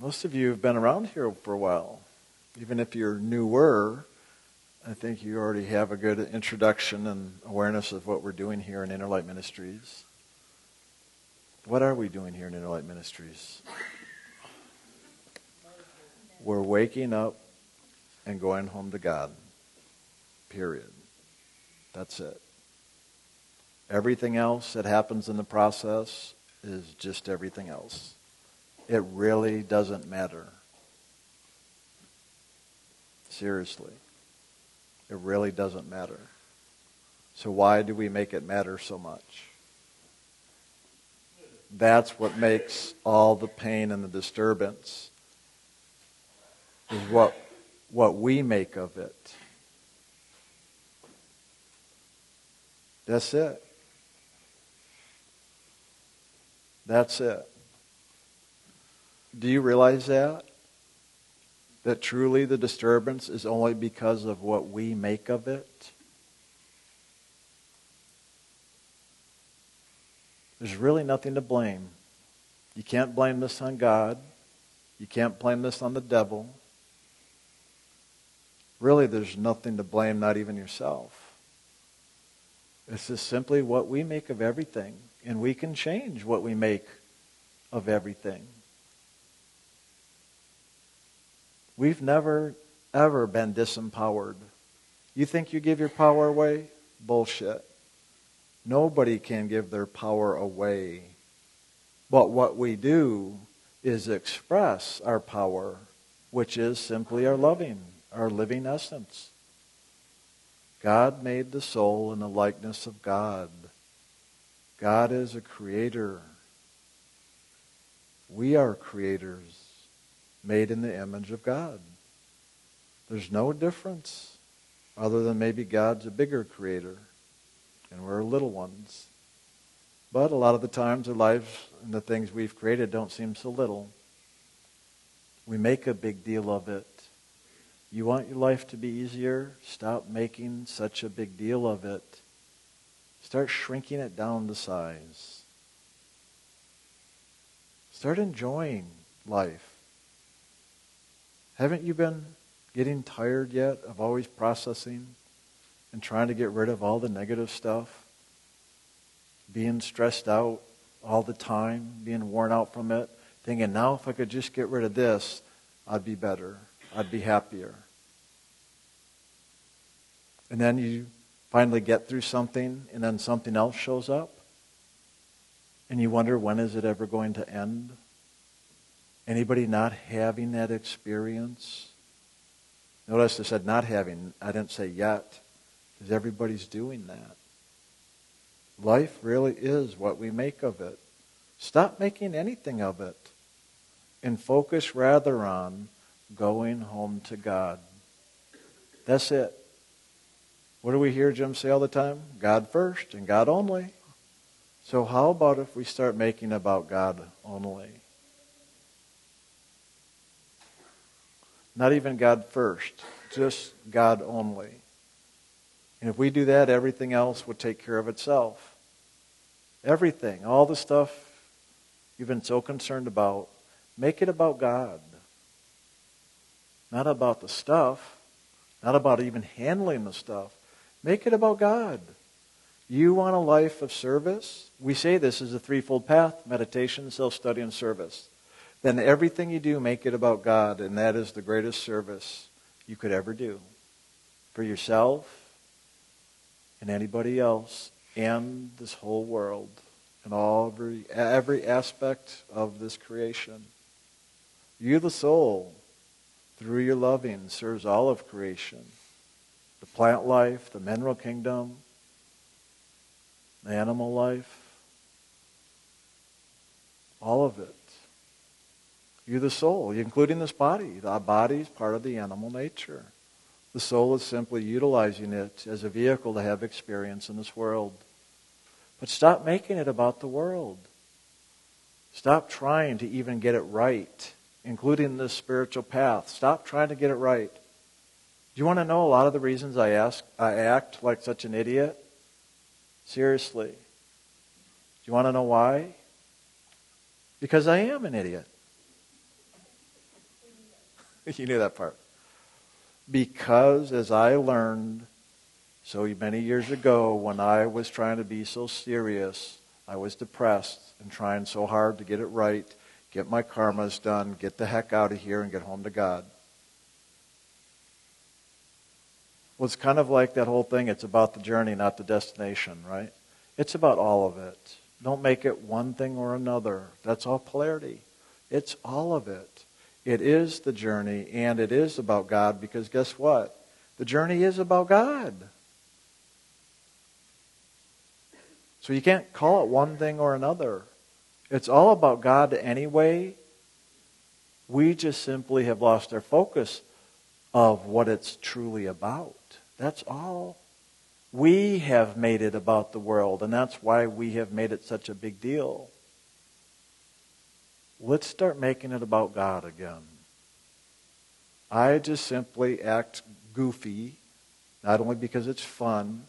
Most of you have been around here for a while. Even if you're newer, I think you already have a good introduction and awareness of what we're doing here in Inner Light Ministries. What are we doing here in Inner Light Ministries? We're waking up and going home to God. Period. That's it. Everything else that happens in the process is just everything else. It really doesn't matter. Seriously. It really doesn't matter. So why do we make it matter so much? That's what makes all the pain and the disturbance is what what we make of it. That's it. That's it. Do you realize that? That truly the disturbance is only because of what we make of it? There's really nothing to blame. You can't blame this on God. You can't blame this on the devil. Really, there's nothing to blame, not even yourself. It's just simply what we make of everything. And we can change what we make of everything. We've never, ever been disempowered. You think you give your power away? Bullshit. Nobody can give their power away. But what we do is express our power, which is simply our loving, our living essence. God made the soul in the likeness of God. God is a creator. We are creators made in the image of God. There's no difference other than maybe God's a bigger creator and we're little ones. But a lot of the times our lives and the things we've created don't seem so little. We make a big deal of it. You want your life to be easier? Stop making such a big deal of it. Start shrinking it down to size. Start enjoying life. Haven't you been getting tired yet of always processing and trying to get rid of all the negative stuff? Being stressed out all the time, being worn out from it, thinking, now if I could just get rid of this, I'd be better. I'd be happier. And then you finally get through something, and then something else shows up, and you wonder, when is it ever going to end? Anybody not having that experience? Notice I said not having. I didn't say yet, because everybody's doing that. Life really is what we make of it. Stop making anything of it and focus rather on going home to God. That's it. What do we hear Jim say all the time? God first and God only. So, how about if we start making about God only? Not even God first, just God only. And if we do that, everything else will take care of itself. Everything, all the stuff you've been so concerned about, make it about God. Not about the stuff, not about even handling the stuff. Make it about God. You want a life of service? We say this is a threefold path meditation, self study, and service then everything you do, make it about God, and that is the greatest service you could ever do for yourself and anybody else and this whole world and all every, every aspect of this creation. You, the soul, through your loving, serves all of creation the plant life, the mineral kingdom, the animal life, all of it. You're the soul, including this body. The body is part of the animal nature. The soul is simply utilizing it as a vehicle to have experience in this world. But stop making it about the world. Stop trying to even get it right, including this spiritual path. Stop trying to get it right. Do you want to know a lot of the reasons I ask I act like such an idiot? Seriously. Do you want to know why? Because I am an idiot. you knew that part. Because as I learned so many years ago when I was trying to be so serious, I was depressed and trying so hard to get it right, get my karmas done, get the heck out of here and get home to God. Well, it's kind of like that whole thing. It's about the journey, not the destination, right? It's about all of it. Don't make it one thing or another. That's all polarity. It's all of it. It is the journey, and it is about God because guess what? The journey is about God. So you can't call it one thing or another. It's all about God anyway. We just simply have lost our focus of what it's truly about. That's all. We have made it about the world, and that's why we have made it such a big deal. Let's start making it about God again. I just simply act goofy, not only because it's fun,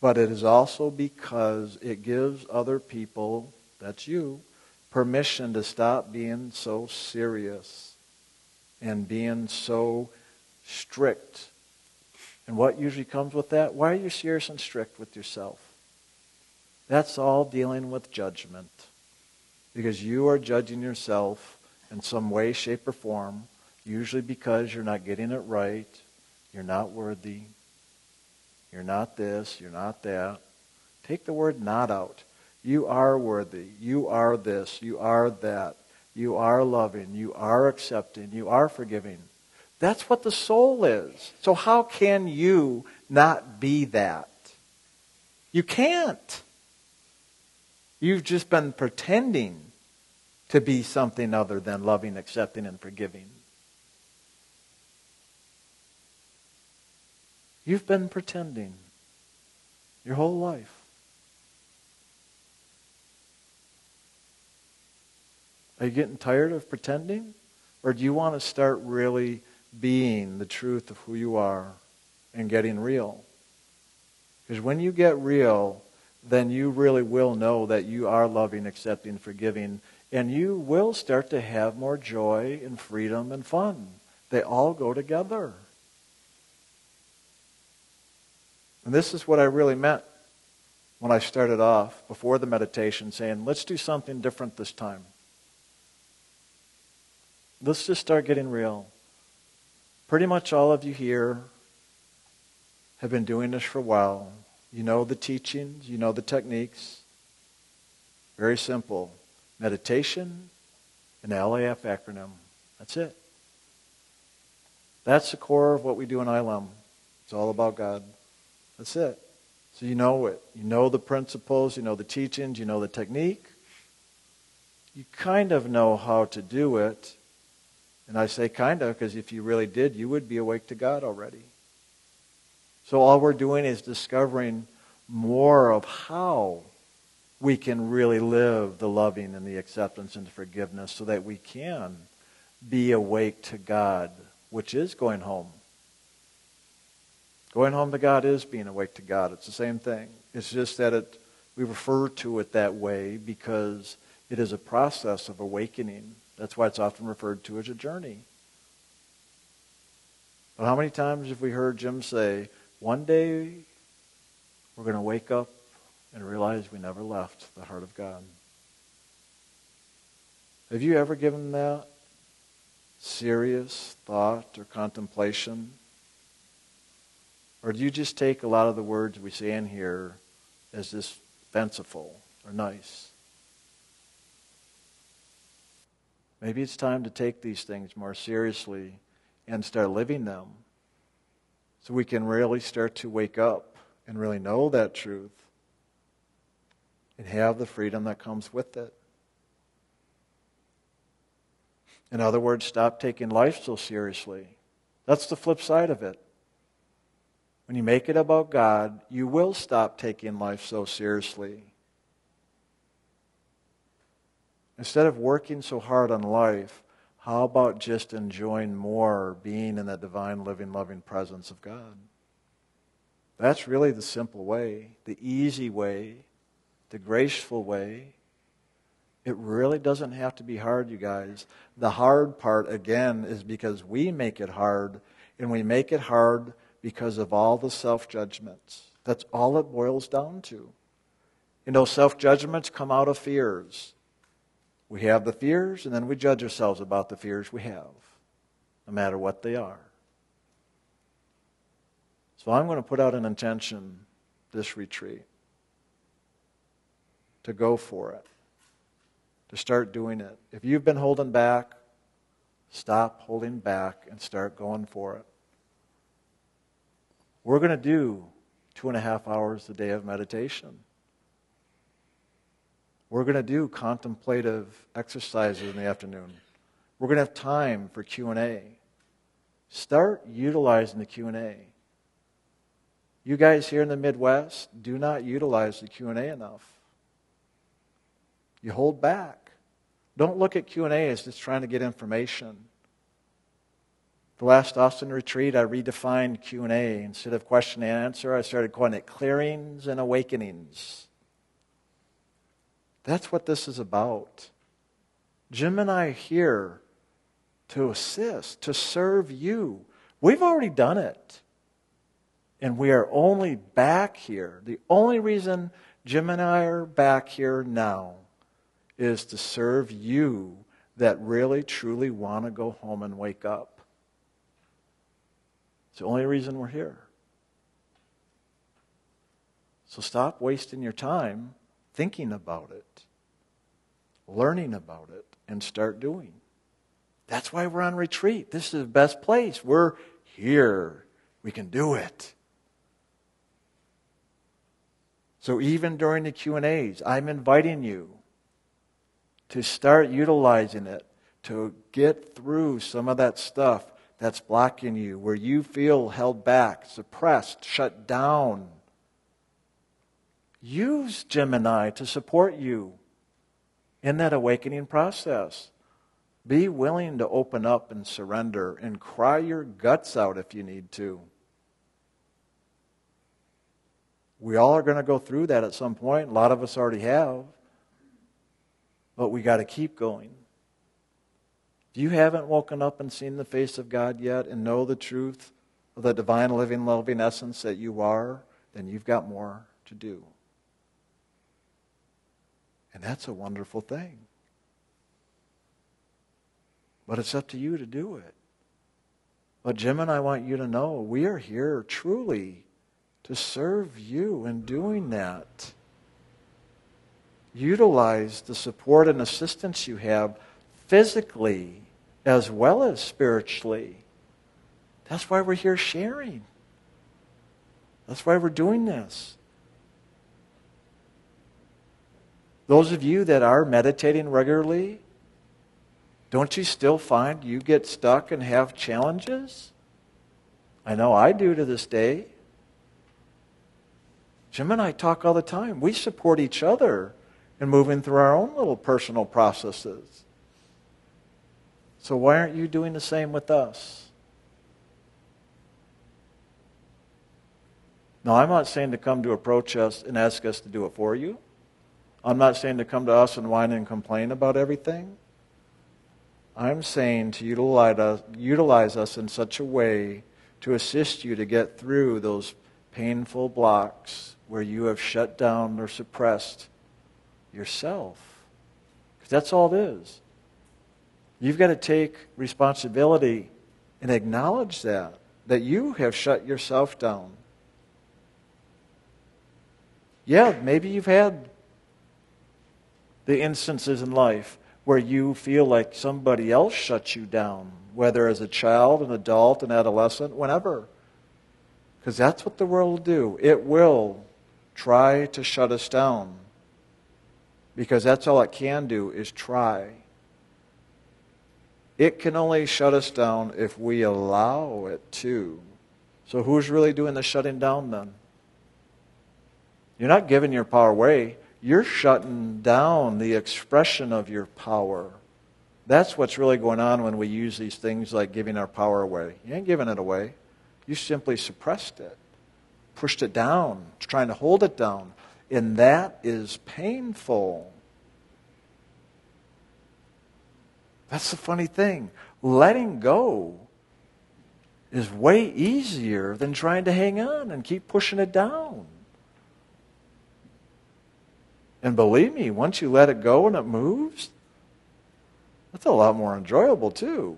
but it is also because it gives other people, that's you, permission to stop being so serious and being so strict and what usually comes with that? Why are you serious and strict with yourself? That's all dealing with judgment. Because you are judging yourself in some way, shape, or form, usually because you're not getting it right, you're not worthy, you're not this, you're not that. Take the word not out. You are worthy. You are this. You are that. You are loving. You are accepting. You are forgiving. That's what the soul is. So how can you not be that? You can't. You've just been pretending to be something other than loving, accepting, and forgiving. You've been pretending your whole life. Are you getting tired of pretending? Or do you want to start really being the truth of who you are and getting real. Because when you get real, then you really will know that you are loving, accepting, forgiving, and you will start to have more joy and freedom and fun. They all go together. And this is what I really meant when I started off before the meditation, saying, let's do something different this time. Let's just start getting real. Pretty much all of you here have been doing this for a while. You know the teachings, you know the techniques. Very simple. Meditation, an LAF acronym. That's it. That's the core of what we do in ILM. It's all about God. That's it. So you know it. You know the principles, you know the teachings, you know the technique. You kind of know how to do it. And I say kind of because if you really did, you would be awake to God already. So all we're doing is discovering more of how we can really live the loving and the acceptance and the forgiveness so that we can be awake to God, which is going home. Going home to God is being awake to God. It's the same thing. It's just that it, we refer to it that way because it is a process of awakening that's why it's often referred to as a journey. But how many times have we heard Jim say, one day we're going to wake up and realize we never left the heart of God? Have you ever given that serious thought or contemplation? Or do you just take a lot of the words we say in here as just fanciful or nice? Maybe it's time to take these things more seriously and start living them so we can really start to wake up and really know that truth and have the freedom that comes with it. In other words, stop taking life so seriously. That's the flip side of it. When you make it about God, you will stop taking life so seriously. Instead of working so hard on life, how about just enjoying more being in that divine, living, loving presence of God? That's really the simple way, the easy way, the graceful way. It really doesn't have to be hard, you guys. The hard part, again, is because we make it hard, and we make it hard because of all the self judgments. That's all it boils down to. You know, self judgments come out of fears. We have the fears, and then we judge ourselves about the fears we have, no matter what they are. So I'm going to put out an intention this retreat to go for it, to start doing it. If you've been holding back, stop holding back and start going for it. We're going to do two and a half hours a day of meditation. We're going to do contemplative exercises in the afternoon. We're going to have time for Q&A. Start utilizing the Q&A. You guys here in the Midwest do not utilize the Q&A enough. You hold back. Don't look at Q&A as just trying to get information. The last Austin retreat, I redefined Q&A. Instead of question and answer, I started calling it clearings and awakenings. That's what this is about. Jim and I are here to assist, to serve you. We've already done it. And we are only back here. The only reason Jim and I are back here now is to serve you that really, truly want to go home and wake up. It's the only reason we're here. So stop wasting your time thinking about it, learning about it, and start doing. That's why we're on retreat. This is the best place. We're here. We can do it. So even during the Q&As, I'm inviting you to start utilizing it to get through some of that stuff that's blocking you, where you feel held back, suppressed, shut down. Use Jim and I to support you in that awakening process. Be willing to open up and surrender and cry your guts out if you need to. We all are going to go through that at some point. A lot of us already have. But we got to keep going. If you haven't woken up and seen the face of God yet and know the truth of the divine, living, loving essence that you are, then you've got more to do. And that's a wonderful thing. But it's up to you to do it. But Jim and I want you to know we are here truly to serve you in doing that. Utilize the support and assistance you have physically as well as spiritually. That's why we're here sharing. That's why we're doing this. Those of you that are meditating regularly, don't you still find you get stuck and have challenges? I know I do to this day. Jim and I talk all the time. We support each other in moving through our own little personal processes. So why aren't you doing the same with us? Now, I'm not saying to come to approach us and ask us to do it for you. I'm not saying to come to us and whine and complain about everything. I'm saying to utilize us, utilize us in such a way to assist you to get through those painful blocks where you have shut down or suppressed yourself. Because that's all it is. You've got to take responsibility and acknowledge that, that you have shut yourself down. Yeah, maybe you've had the instances in life where you feel like somebody else shut you down, whether as a child, an adult, an adolescent, whenever. Because that's what the world will do. It will try to shut us down. Because that's all it can do is try. It can only shut us down if we allow it to. So who's really doing the shutting down then? You're not giving your power away. You're shutting down the expression of your power. That's what's really going on when we use these things like giving our power away. You ain't giving it away. You simply suppressed it, pushed it down, trying to hold it down. And that is painful. That's the funny thing. Letting go is way easier than trying to hang on and keep pushing it down. And believe me, once you let it go and it moves, that's a lot more enjoyable too.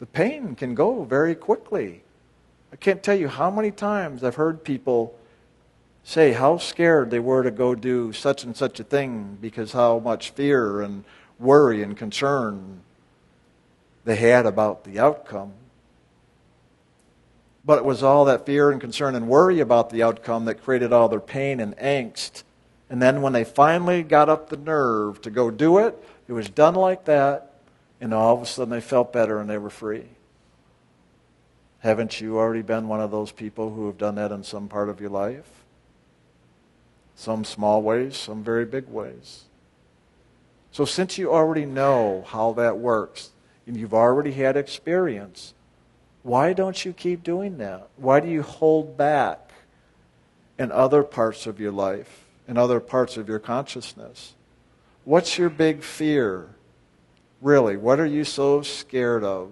The pain can go very quickly. I can't tell you how many times I've heard people say how scared they were to go do such and such a thing because how much fear and worry and concern they had about the outcome. But it was all that fear and concern and worry about the outcome that created all their pain and angst. And then when they finally got up the nerve to go do it, it was done like that, and all of a sudden they felt better and they were free. Haven't you already been one of those people who have done that in some part of your life? Some small ways, some very big ways. So, since you already know how that works and you've already had experience, why don't you keep doing that? Why do you hold back in other parts of your life, in other parts of your consciousness? What's your big fear? Really, what are you so scared of?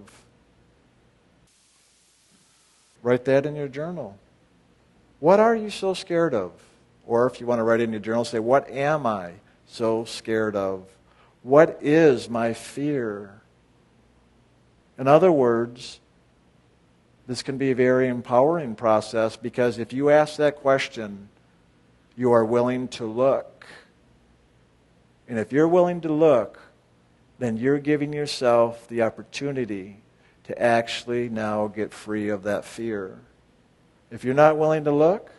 Write that in your journal. What are you so scared of? Or if you want to write in your journal, say, What am I so scared of? What is my fear? In other words, this can be a very empowering process because if you ask that question, you are willing to look. And if you're willing to look, then you're giving yourself the opportunity to actually now get free of that fear. If you're not willing to look,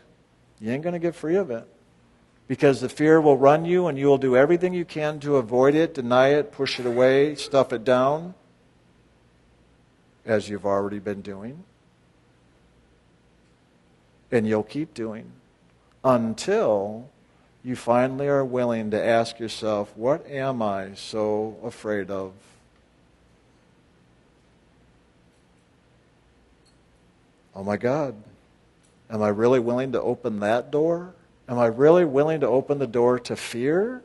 you ain't going to get free of it. Because the fear will run you and you will do everything you can to avoid it, deny it, push it away, stuff it down, as you've already been doing. And you'll keep doing until you finally are willing to ask yourself, what am I so afraid of? Oh my God, am I really willing to open that door? Am I really willing to open the door to fear?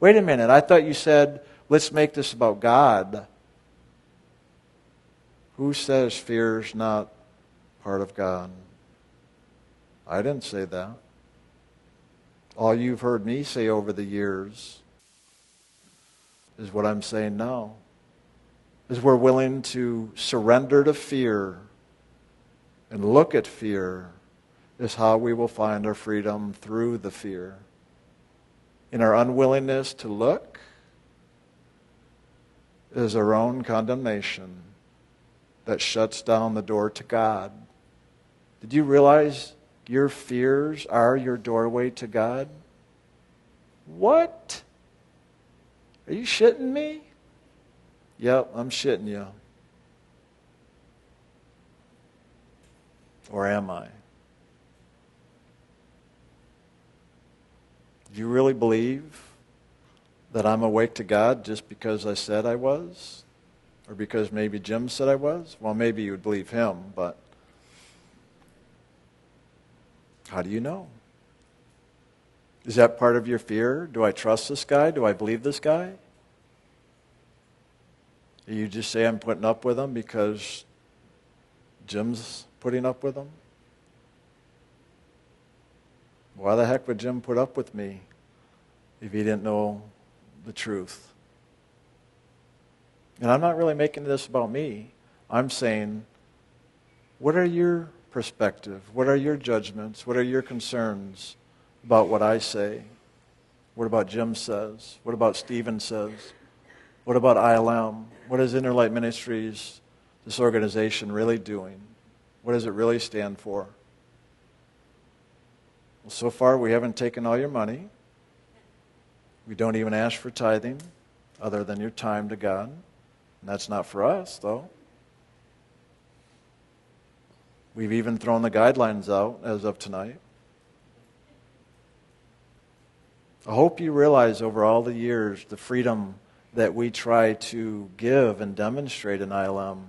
Wait a minute, I thought you said, let's make this about God. Who says fear is not part of God? I didn't say that. All you've heard me say over the years is what I'm saying now. Is we're willing to surrender to fear and look at fear is how we will find our freedom through the fear. In our unwillingness to look is our own condemnation that shuts down the door to God. Did you realize your fears are your doorway to God? What? Are you shitting me? Yep, I'm shitting you. Or am I? Do you really believe that I'm awake to God just because I said I was? Or because maybe Jim said I was? Well, maybe you would believe him, but how do you know? Is that part of your fear? Do I trust this guy? Do I believe this guy? You just say I'm putting up with him because Jim's putting up with him? Why the heck would Jim put up with me if he didn't know the truth? And I'm not really making this about me. I'm saying, what are your perspective? What are your judgments? What are your concerns about what I say? What about Jim says? What about Stephen says? What about ILM? What is Inner Light Ministries, this organization, really doing? What does it really stand for? Well, so far, we haven't taken all your money. We don't even ask for tithing other than your time to God. And that's not for us, though. We've even thrown the guidelines out as of tonight. I hope you realize over all the years the freedom that we try to give and demonstrate in ILM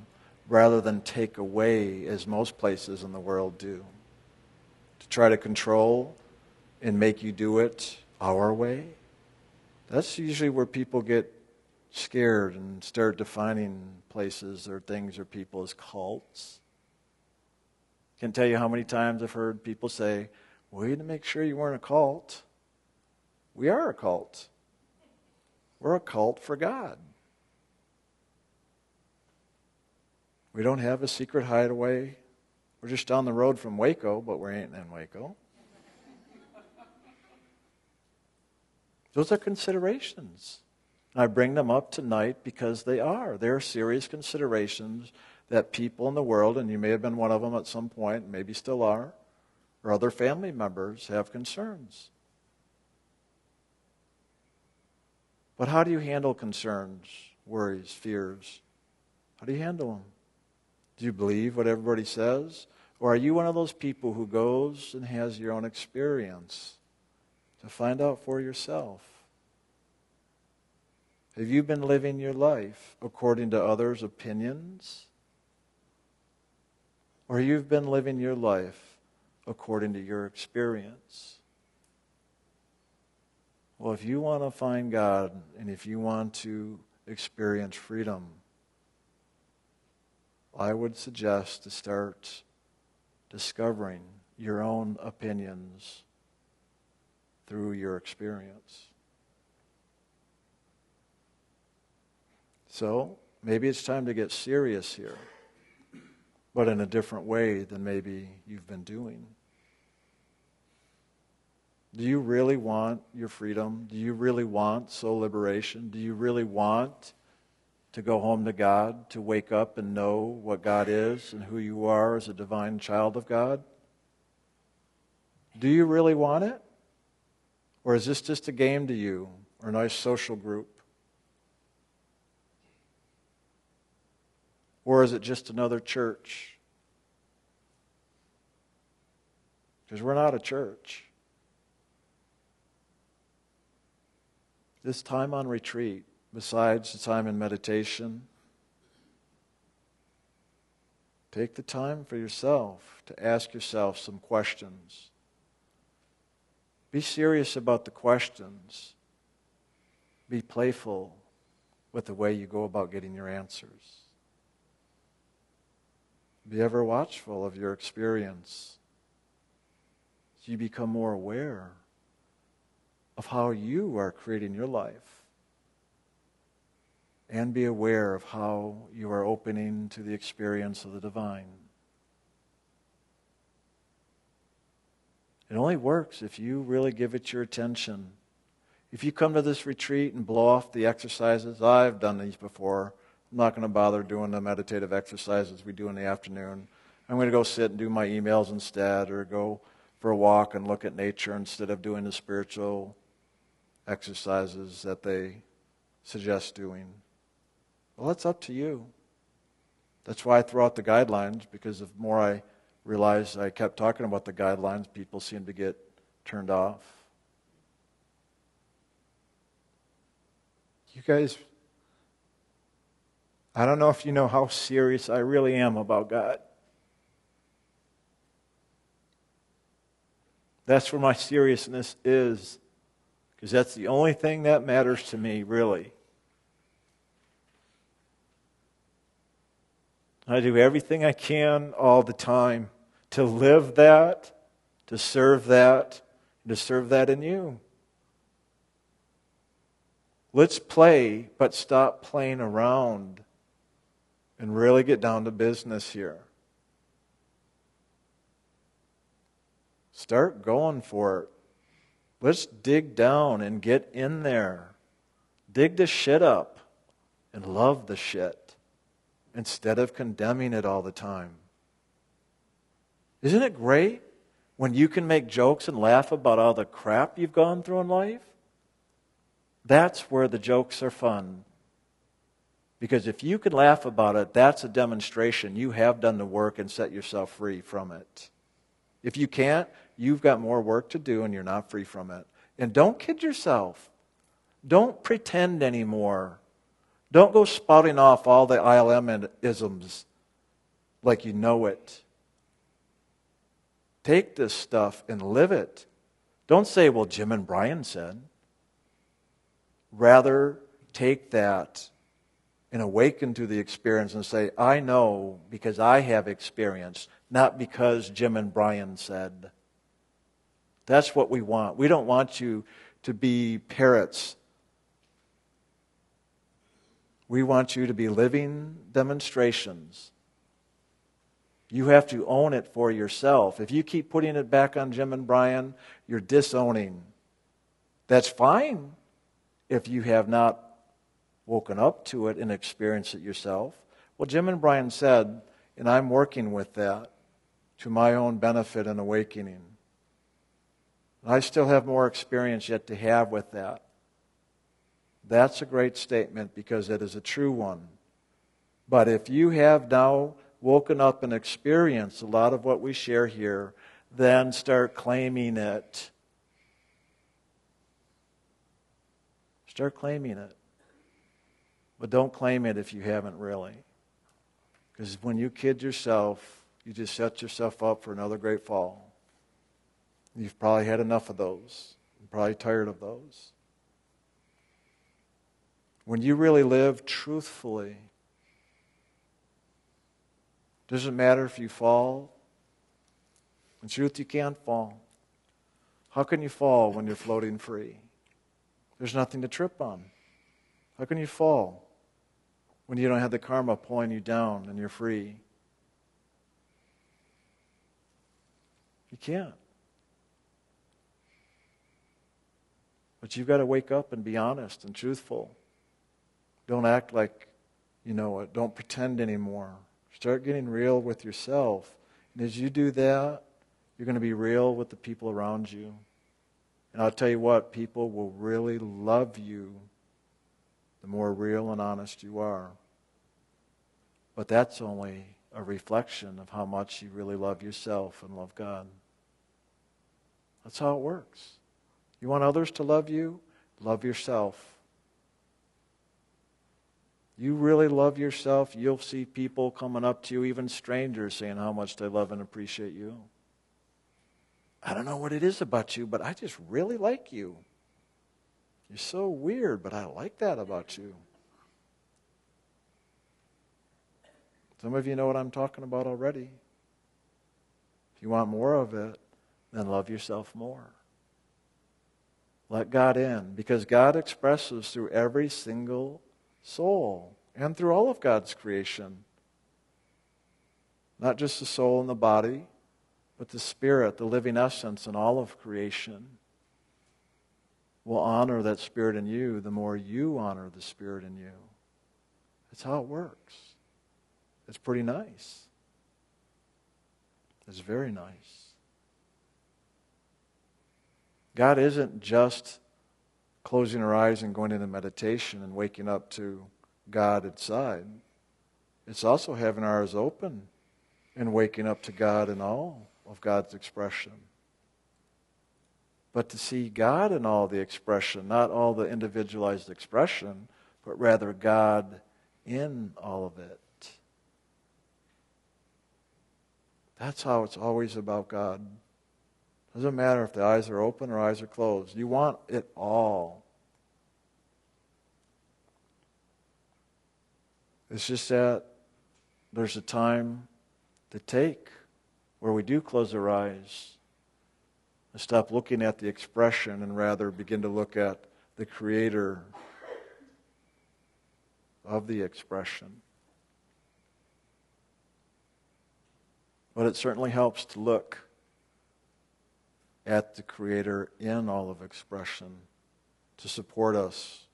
rather than take away, as most places in the world do. To try to control and make you do it our way. That's usually where people get scared and start defining places or things or people as cults. Can't tell you how many times I've heard people say, "We need to make sure you weren't a cult. We are a cult. We're a cult for God. We don't have a secret hideaway. We're just down the road from Waco, but we ain't in Waco. Those are considerations. I bring them up tonight because they are. They're serious considerations that people in the world, and you may have been one of them at some point, maybe still are, or other family members have concerns. But how do you handle concerns, worries, fears? How do you handle them? Do you believe what everybody says? Or are you one of those people who goes and has your own experience to find out for yourself? Have you been living your life according to others' opinions? Or you've been living your life according to your experience? Well, if you want to find God and if you want to experience freedom, I would suggest to start discovering your own opinions through your experience. So maybe it's time to get serious here, but in a different way than maybe you've been doing. Do you really want your freedom? Do you really want soul liberation? Do you really want to go home to God, to wake up and know what God is and who you are as a divine child of God? Do you really want it? Or is this just a game to you or a nice social group? Or is it just another church? Because we're not a church. This time on retreat, besides the time in meditation, take the time for yourself to ask yourself some questions. Be serious about the questions. Be playful with the way you go about getting your answers. Be ever watchful of your experience. So you become more aware of how you are creating your life. And be aware of how you are opening to the experience of the divine. It only works if you really give it your attention. If you come to this retreat and blow off the exercises, I've done these before. I'm not going to bother doing the meditative exercises we do in the afternoon. I'm going to go sit and do my emails instead, or go for a walk and look at nature instead of doing the spiritual exercises that they suggest doing. Well, that's up to you. That's why I throw out the guidelines, because the more I realized I kept talking about the guidelines, people seem to get turned off. You guys I don't know if you know how serious I really am about God. That's where my seriousness is, because that's the only thing that matters to me, really. I do everything I can all the time to live that, to serve that, to serve that in you. Let's play, but stop playing around and really get down to business here. Start going for it. Let's dig down and get in there. Dig the shit up and love the shit instead of condemning it all the time. Isn't it great when you can make jokes and laugh about all the crap you've gone through in life? That's where the jokes are fun. Because if you can laugh about it, that's a demonstration you have done the work and set yourself free from it. If you can't, you've got more work to do and you're not free from it. And don't kid yourself. Don't pretend anymore. Don't go spouting off all the ILM isms like you know it. Take this stuff and live it. Don't say, well, Jim and Brian said. Rather, take that and awaken to the experience and say, I know because I have experience, not because Jim and Brian said. That's what we want. We don't want you to be parrots. We want you to be living demonstrations. You have to own it for yourself. If you keep putting it back on Jim and Brian, you're disowning. That's fine if you have not woken up to it and experienced it yourself. Well, Jim and Brian said, and I'm working with that to my own benefit and awakening. I still have more experience yet to have with that. That's a great statement because it is a true one. But if you have now woken up and experienced a lot of what we share here, then start claiming it. Start claiming it. But don't claim it if you haven't really. Because when you kid yourself, you just set yourself up for another great fall. You've probably had enough of those. You're probably tired of those. When you really live truthfully, doesn't matter if you fall. In truth, you can't fall. How can you fall when you're floating free? There's nothing to trip on. How can you fall when you don't have the karma pulling you down and you're free? You can't. But you've got to wake up and be honest and truthful. Don't act like you know it. Don't pretend anymore. Start getting real with yourself. And as you do that, you're going to be real with the people around you. And I'll tell you what, people will really love you the more real and honest you are. But that's only a reflection of how much you really love yourself and love God. That's how it works. You want others to love you? Love yourself. You really love yourself, you'll see people coming up to you, even strangers, saying how much they love and appreciate you. I don't know what it is about you, but I just really like you. You're so weird, but I like that about you. Some of you know what I'm talking about already. If you want more of it, then love yourself more. Let God in, because God expresses through every single soul and through all of God's creation. Not just the soul and the body, but the spirit, the living essence, and all of creation will honor that spirit in you the more you honor the spirit in you. That's how it works. It's pretty nice. It's very nice. God isn't just closing our eyes and going into meditation and waking up to God inside. It's also having our eyes open and waking up to God in all of God's expression. But to see God in all the expression, not all the individualized expression, but rather God in all of it. That's how it's always about God. Doesn't matter if the eyes are open or eyes are closed. You want it all. It's just that there's a time to take where we do close our eyes stop looking at the expression and rather begin to look at the creator of the expression. But it certainly helps to look at the Creator in all of expression to support us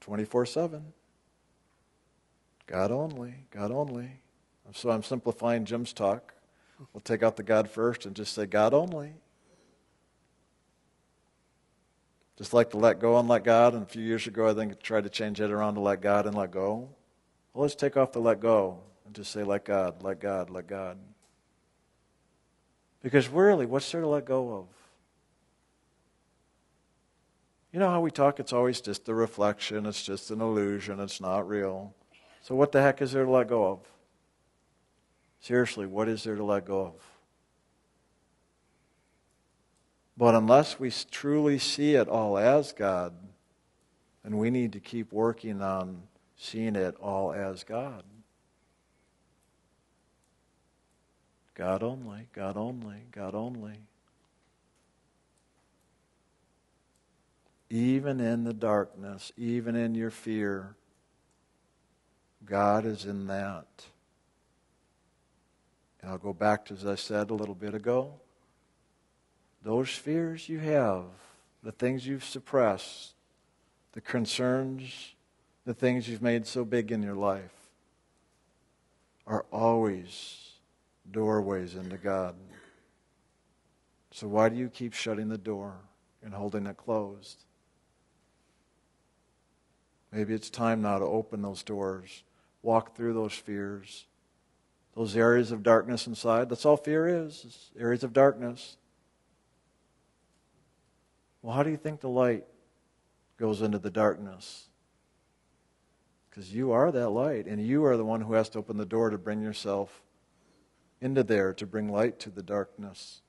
24 7. God only, God only. So I'm simplifying Jim's talk. We'll take out the God first and just say God only. Just like to let go and let God. And a few years ago, I think I tried to change it around to let God and let go. Well, let's take off the let go and just say let God, let God, let God. Because really, what's there to let go of? You know how we talk, it's always just a reflection, it's just an illusion, it's not real. So, what the heck is there to let go of? Seriously, what is there to let go of? But unless we truly see it all as God, And we need to keep working on seeing it all as God. God only, God only, God only. Even in the darkness, even in your fear, God is in that. And I'll go back to, as I said a little bit ago, those fears you have, the things you've suppressed, the concerns, the things you've made so big in your life, are always doorways into God. So why do you keep shutting the door and holding it closed? Maybe it's time now to open those doors, walk through those fears, those areas of darkness inside. That's all fear is, is areas of darkness. Well, how do you think the light goes into the darkness? Because you are that light, and you are the one who has to open the door to bring yourself into there to bring light to the darkness.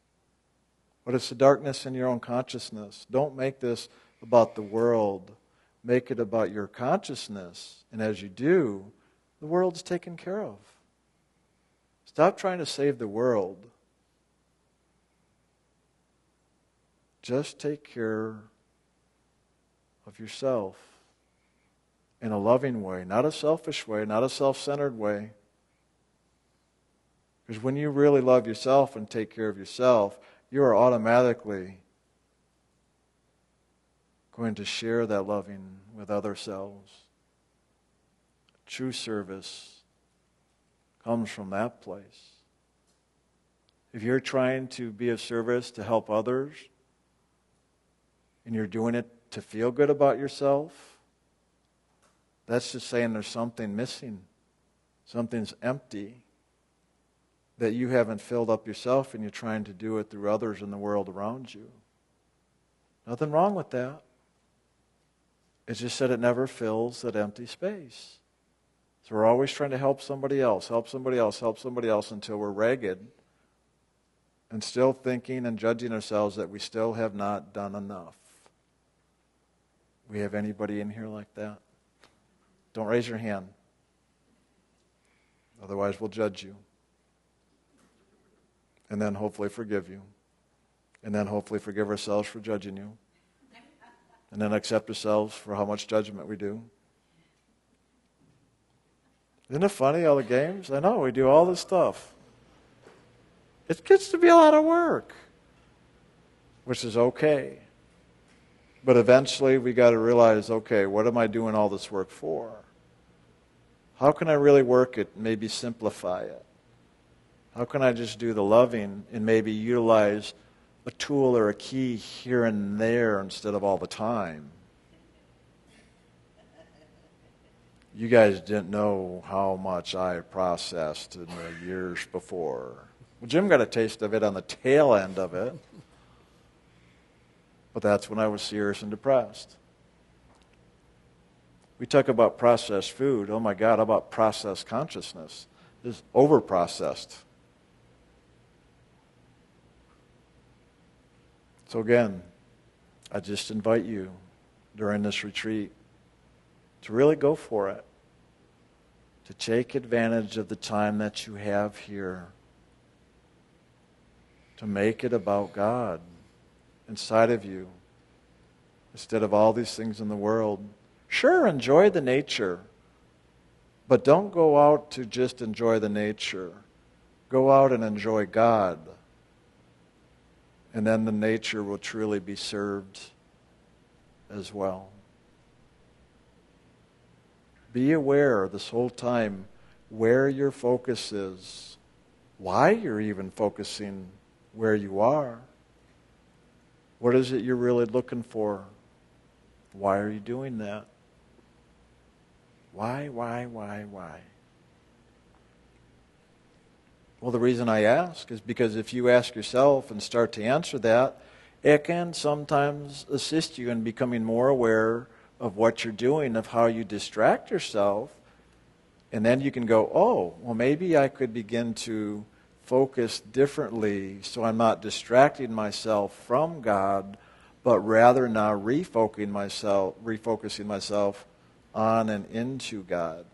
But it's the darkness in your own consciousness. Don't make this about the world. Make it about your consciousness. And as you do, the world's taken care of. Stop trying to save the world. Just take care of yourself in a loving way, not a selfish way, not a self centered way. Because when you really love yourself and take care of yourself, you are automatically going to share that loving with other selves. True service comes from that place. If you're trying to be of service to help others, and you're doing it to feel good about yourself, that's just saying there's something missing. Something's empty that you haven't filled up yourself and you're trying to do it through others in the world around you. Nothing wrong with that. It's just that it never fills that empty space. So we're always trying to help somebody else, help somebody else, help somebody else until we're ragged and still thinking and judging ourselves that we still have not done enough. We have anybody in here like that? Don't raise your hand. Otherwise, we'll judge you and then hopefully forgive you, and then hopefully forgive ourselves for judging you, and then accept ourselves for how much judgment we do. Isn't it funny, all the games? I know, we do all this stuff. It gets to be a lot of work, which is okay. But eventually, we got to realize okay, what am I doing all this work for? How can I really work it, maybe simplify it? How can I just do the loving and maybe utilize a tool or a key here and there instead of all the time? You guys didn't know how much I processed in the years before. Well, Jim got a taste of it on the tail end of it. But that's when I was serious and depressed. We talk about processed food. Oh my God, how about processed consciousness? It's over processed. So, again, I just invite you during this retreat to really go for it, to take advantage of the time that you have here, to make it about God inside of you instead of all these things in the world. Sure, enjoy the nature, but don't go out to just enjoy the nature. Go out and enjoy God and then the nature will truly be served as well. Be aware this whole time where your focus is, why you're even focusing where you are. What is it you're really looking for? Why are you doing that? Why, why, why, why? Well, the reason I ask is because if you ask yourself and start to answer that, it can sometimes assist you in becoming more aware of what you're doing, of how you distract yourself. And then you can go, oh, well, maybe I could begin to focus differently so I'm not distracting myself from God but rather now refocusing myself, refocusing myself on and into God.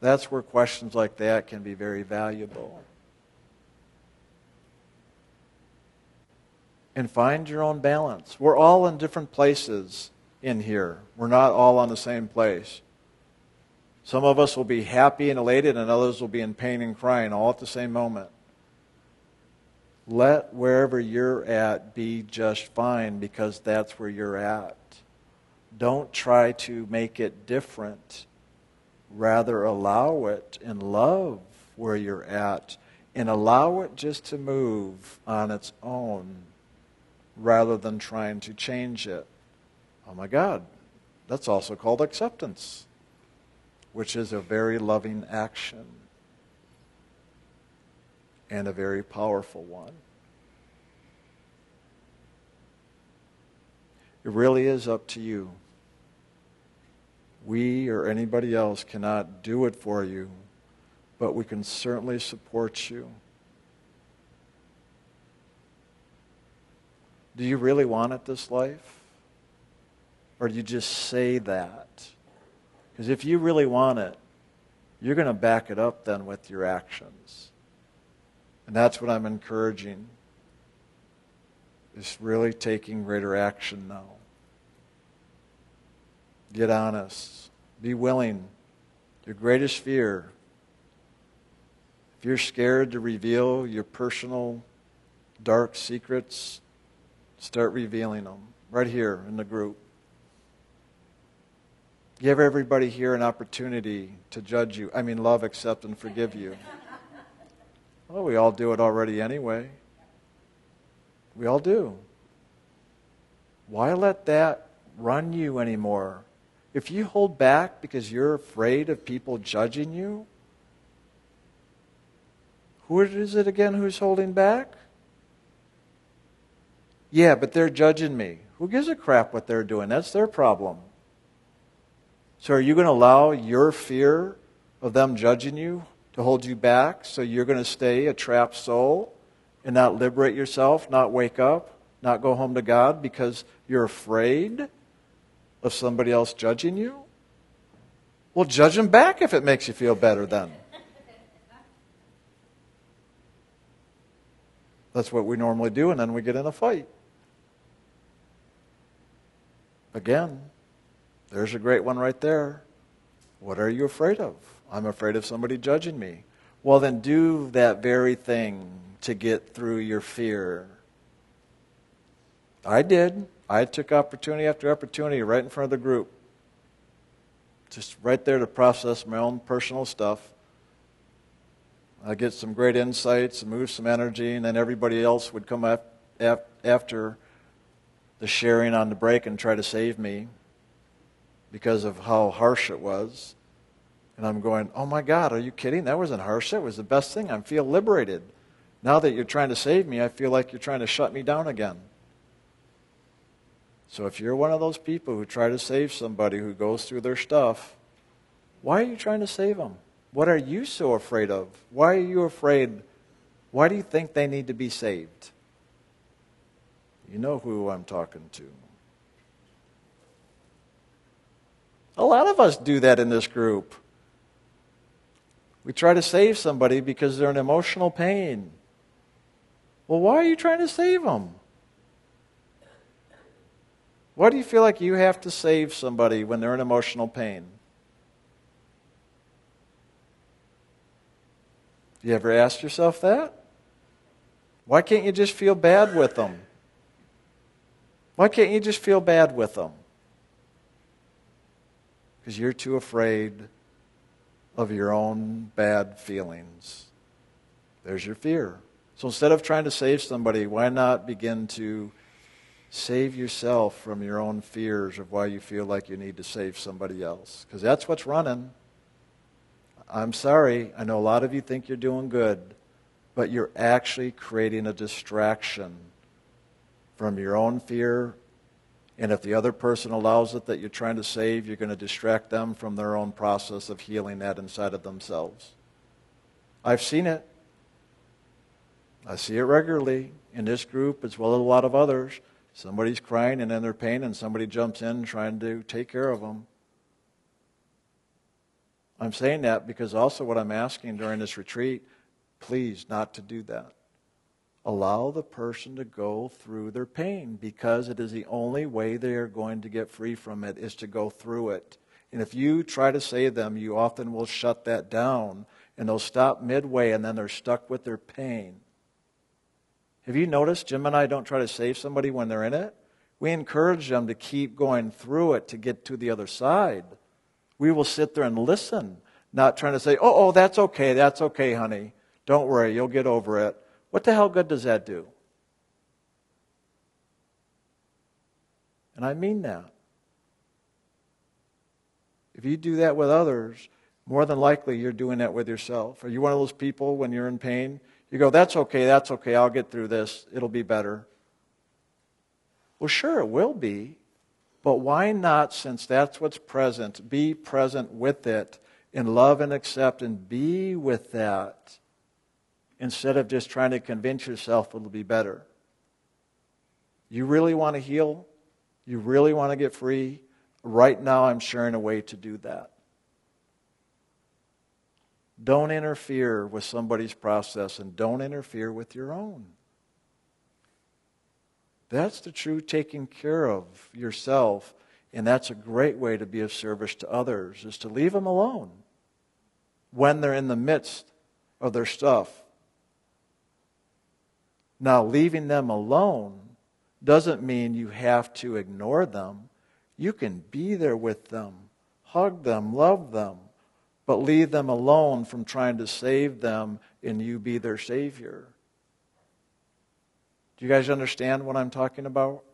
That's where questions like that can be very valuable. And find your own balance. We're all in different places in here. We're not all on the same place. Some of us will be happy and elated, and others will be in pain and crying all at the same moment. Let wherever you're at be just fine because that's where you're at. Don't try to make it different. Rather, allow it and love where you're at and allow it just to move on its own rather than trying to change it. Oh my God, that's also called acceptance, which is a very loving action and a very powerful one. It really is up to you. We or anybody else cannot do it for you, but we can certainly support you. Do you really want it this life? Or do you just say that? Because if you really want it, you're going to back it up then with your actions. And that's what I'm encouraging. Is really taking greater action now. Get honest. Be willing. Your greatest fear. If you're scared to reveal your personal dark secrets, start revealing them right here in the group. Give everybody here an opportunity to judge you. I mean, love, accept, and forgive you. Well, we all do it already anyway. We all do. Why let that run you anymore? If you hold back because you're afraid of people judging you, who is it again who's holding back? Yeah, but they're judging me. Who gives a crap what they're doing? That's their problem. So are you going to allow your fear of them judging you to hold you back so you're going to stay a trapped soul and not liberate yourself, not wake up, not go home to God because you're afraid of somebody else judging you? Well, judge them back if it makes you feel better then. That's what we normally do, and then we get in a fight. Again, there's a great one right there. What are you afraid of? I'm afraid of somebody judging me. Well, then do that very thing to get through your fear. I did. I took opportunity after opportunity right in front of the group. Just right there to process my own personal stuff. I get some great insights and move some energy, and then everybody else would come after the sharing on the break and try to save me because of how harsh it was. And I'm going, oh my God, are you kidding? That wasn't harsh. That was the best thing. I feel liberated. Now that you're trying to save me, I feel like you're trying to shut me down again. So if you're one of those people who try to save somebody who goes through their stuff, why are you trying to save them? What are you so afraid of? Why are you afraid? Why do you think they need to be saved? You know who I'm talking to. A lot of us do that in this group. We try to save somebody because they're in emotional pain. Well, why are you trying to save them? Why do you feel like you have to save somebody when they're in emotional pain? You ever asked yourself that? Why can't you just feel bad with them? Why can't you just feel bad with them? Because you're too afraid of your own bad feelings. There's your fear. So instead of trying to save somebody, why not begin to Save yourself from your own fears of why you feel like you need to save somebody else. Because that's what's running. I'm sorry. I know a lot of you think you're doing good, but you're actually creating a distraction from your own fear. And if the other person allows it that you're trying to save, you're going to distract them from their own process of healing that inside of themselves. I've seen it. I see it regularly in this group as well as a lot of others. Somebody's crying and in their pain, and somebody jumps in trying to take care of them. I'm saying that because also what I'm asking during this retreat, please not to do that. Allow the person to go through their pain because it is the only way they are going to get free from it is to go through it. And if you try to save them, you often will shut that down and they'll stop midway and then they're stuck with their pain. Have you noticed Jim and I don't try to save somebody when they're in it? We encourage them to keep going through it to get to the other side. We will sit there and listen, not trying to say, oh, oh, that's okay, that's okay, honey. Don't worry, you'll get over it. What the hell good does that do? And I mean that. If you do that with others, more than likely you're doing that with yourself. Are you one of those people when you're in pain? You go, that's okay, that's okay, I'll get through this, it'll be better. Well, sure, it will be. But why not, since that's what's present, be present with it in love and accept and be with that instead of just trying to convince yourself it'll be better? You really want to heal? You really want to get free? Right now, I'm sharing a way to do that. Don't interfere with somebody's process and don't interfere with your own. That's the true taking care of yourself, and that's a great way to be of service to others, is to leave them alone when they're in the midst of their stuff. Now, leaving them alone doesn't mean you have to ignore them. You can be there with them, hug them, love them, but leave them alone from trying to save them and you be their Savior. Do you guys understand what I'm talking about?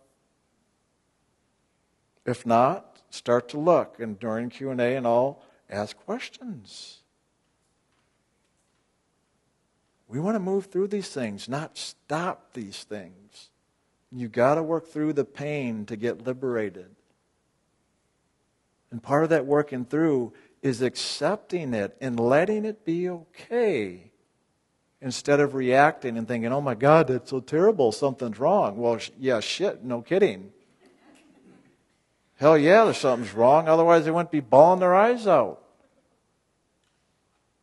If not, start to look and during Q&A and all, ask questions. We want to move through these things, not stop these things. You got to work through the pain to get liberated. And part of that working through is accepting it and letting it be okay instead of reacting and thinking, oh my God, that's so terrible, something's wrong. Well, yeah, shit, no kidding. Hell yeah, there's something's wrong, otherwise they wouldn't be bawling their eyes out.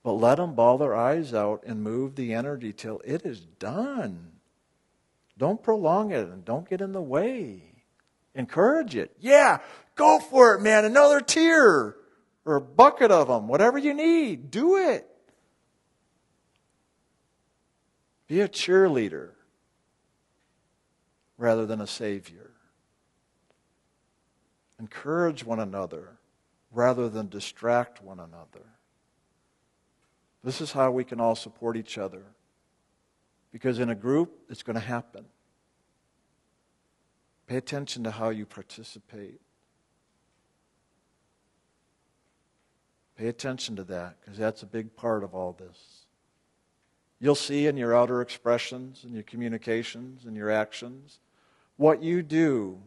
But let them bawl their eyes out and move the energy till it is done. Don't prolong it and don't get in the way. Encourage it. Yeah, go for it, man. Another tear or a bucket of them, whatever you need, do it. Be a cheerleader rather than a savior. Encourage one another rather than distract one another. This is how we can all support each other. Because in a group, it's going to happen. Pay attention to how you participate. Pay attention to that because that's a big part of all this. You'll see in your outer expressions, in your communications, in your actions, what you do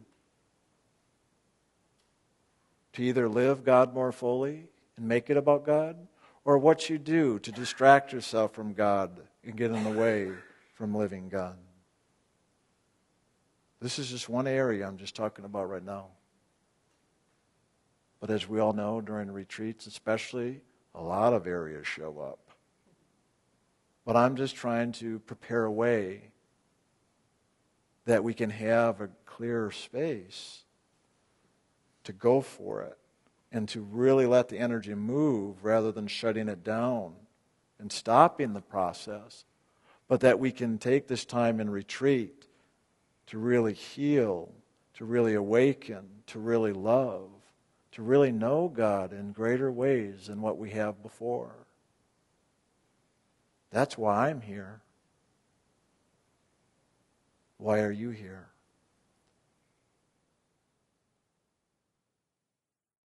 to either live God more fully and make it about God, or what you do to distract yourself from God and get in the way from living God. This is just one area I'm just talking about right now. But as we all know, during retreats especially, a lot of areas show up. But I'm just trying to prepare a way that we can have a clearer space to go for it and to really let the energy move rather than shutting it down and stopping the process. But that we can take this time in retreat to really heal, to really awaken, to really love to really know God in greater ways than what we have before. That's why I'm here. Why are you here?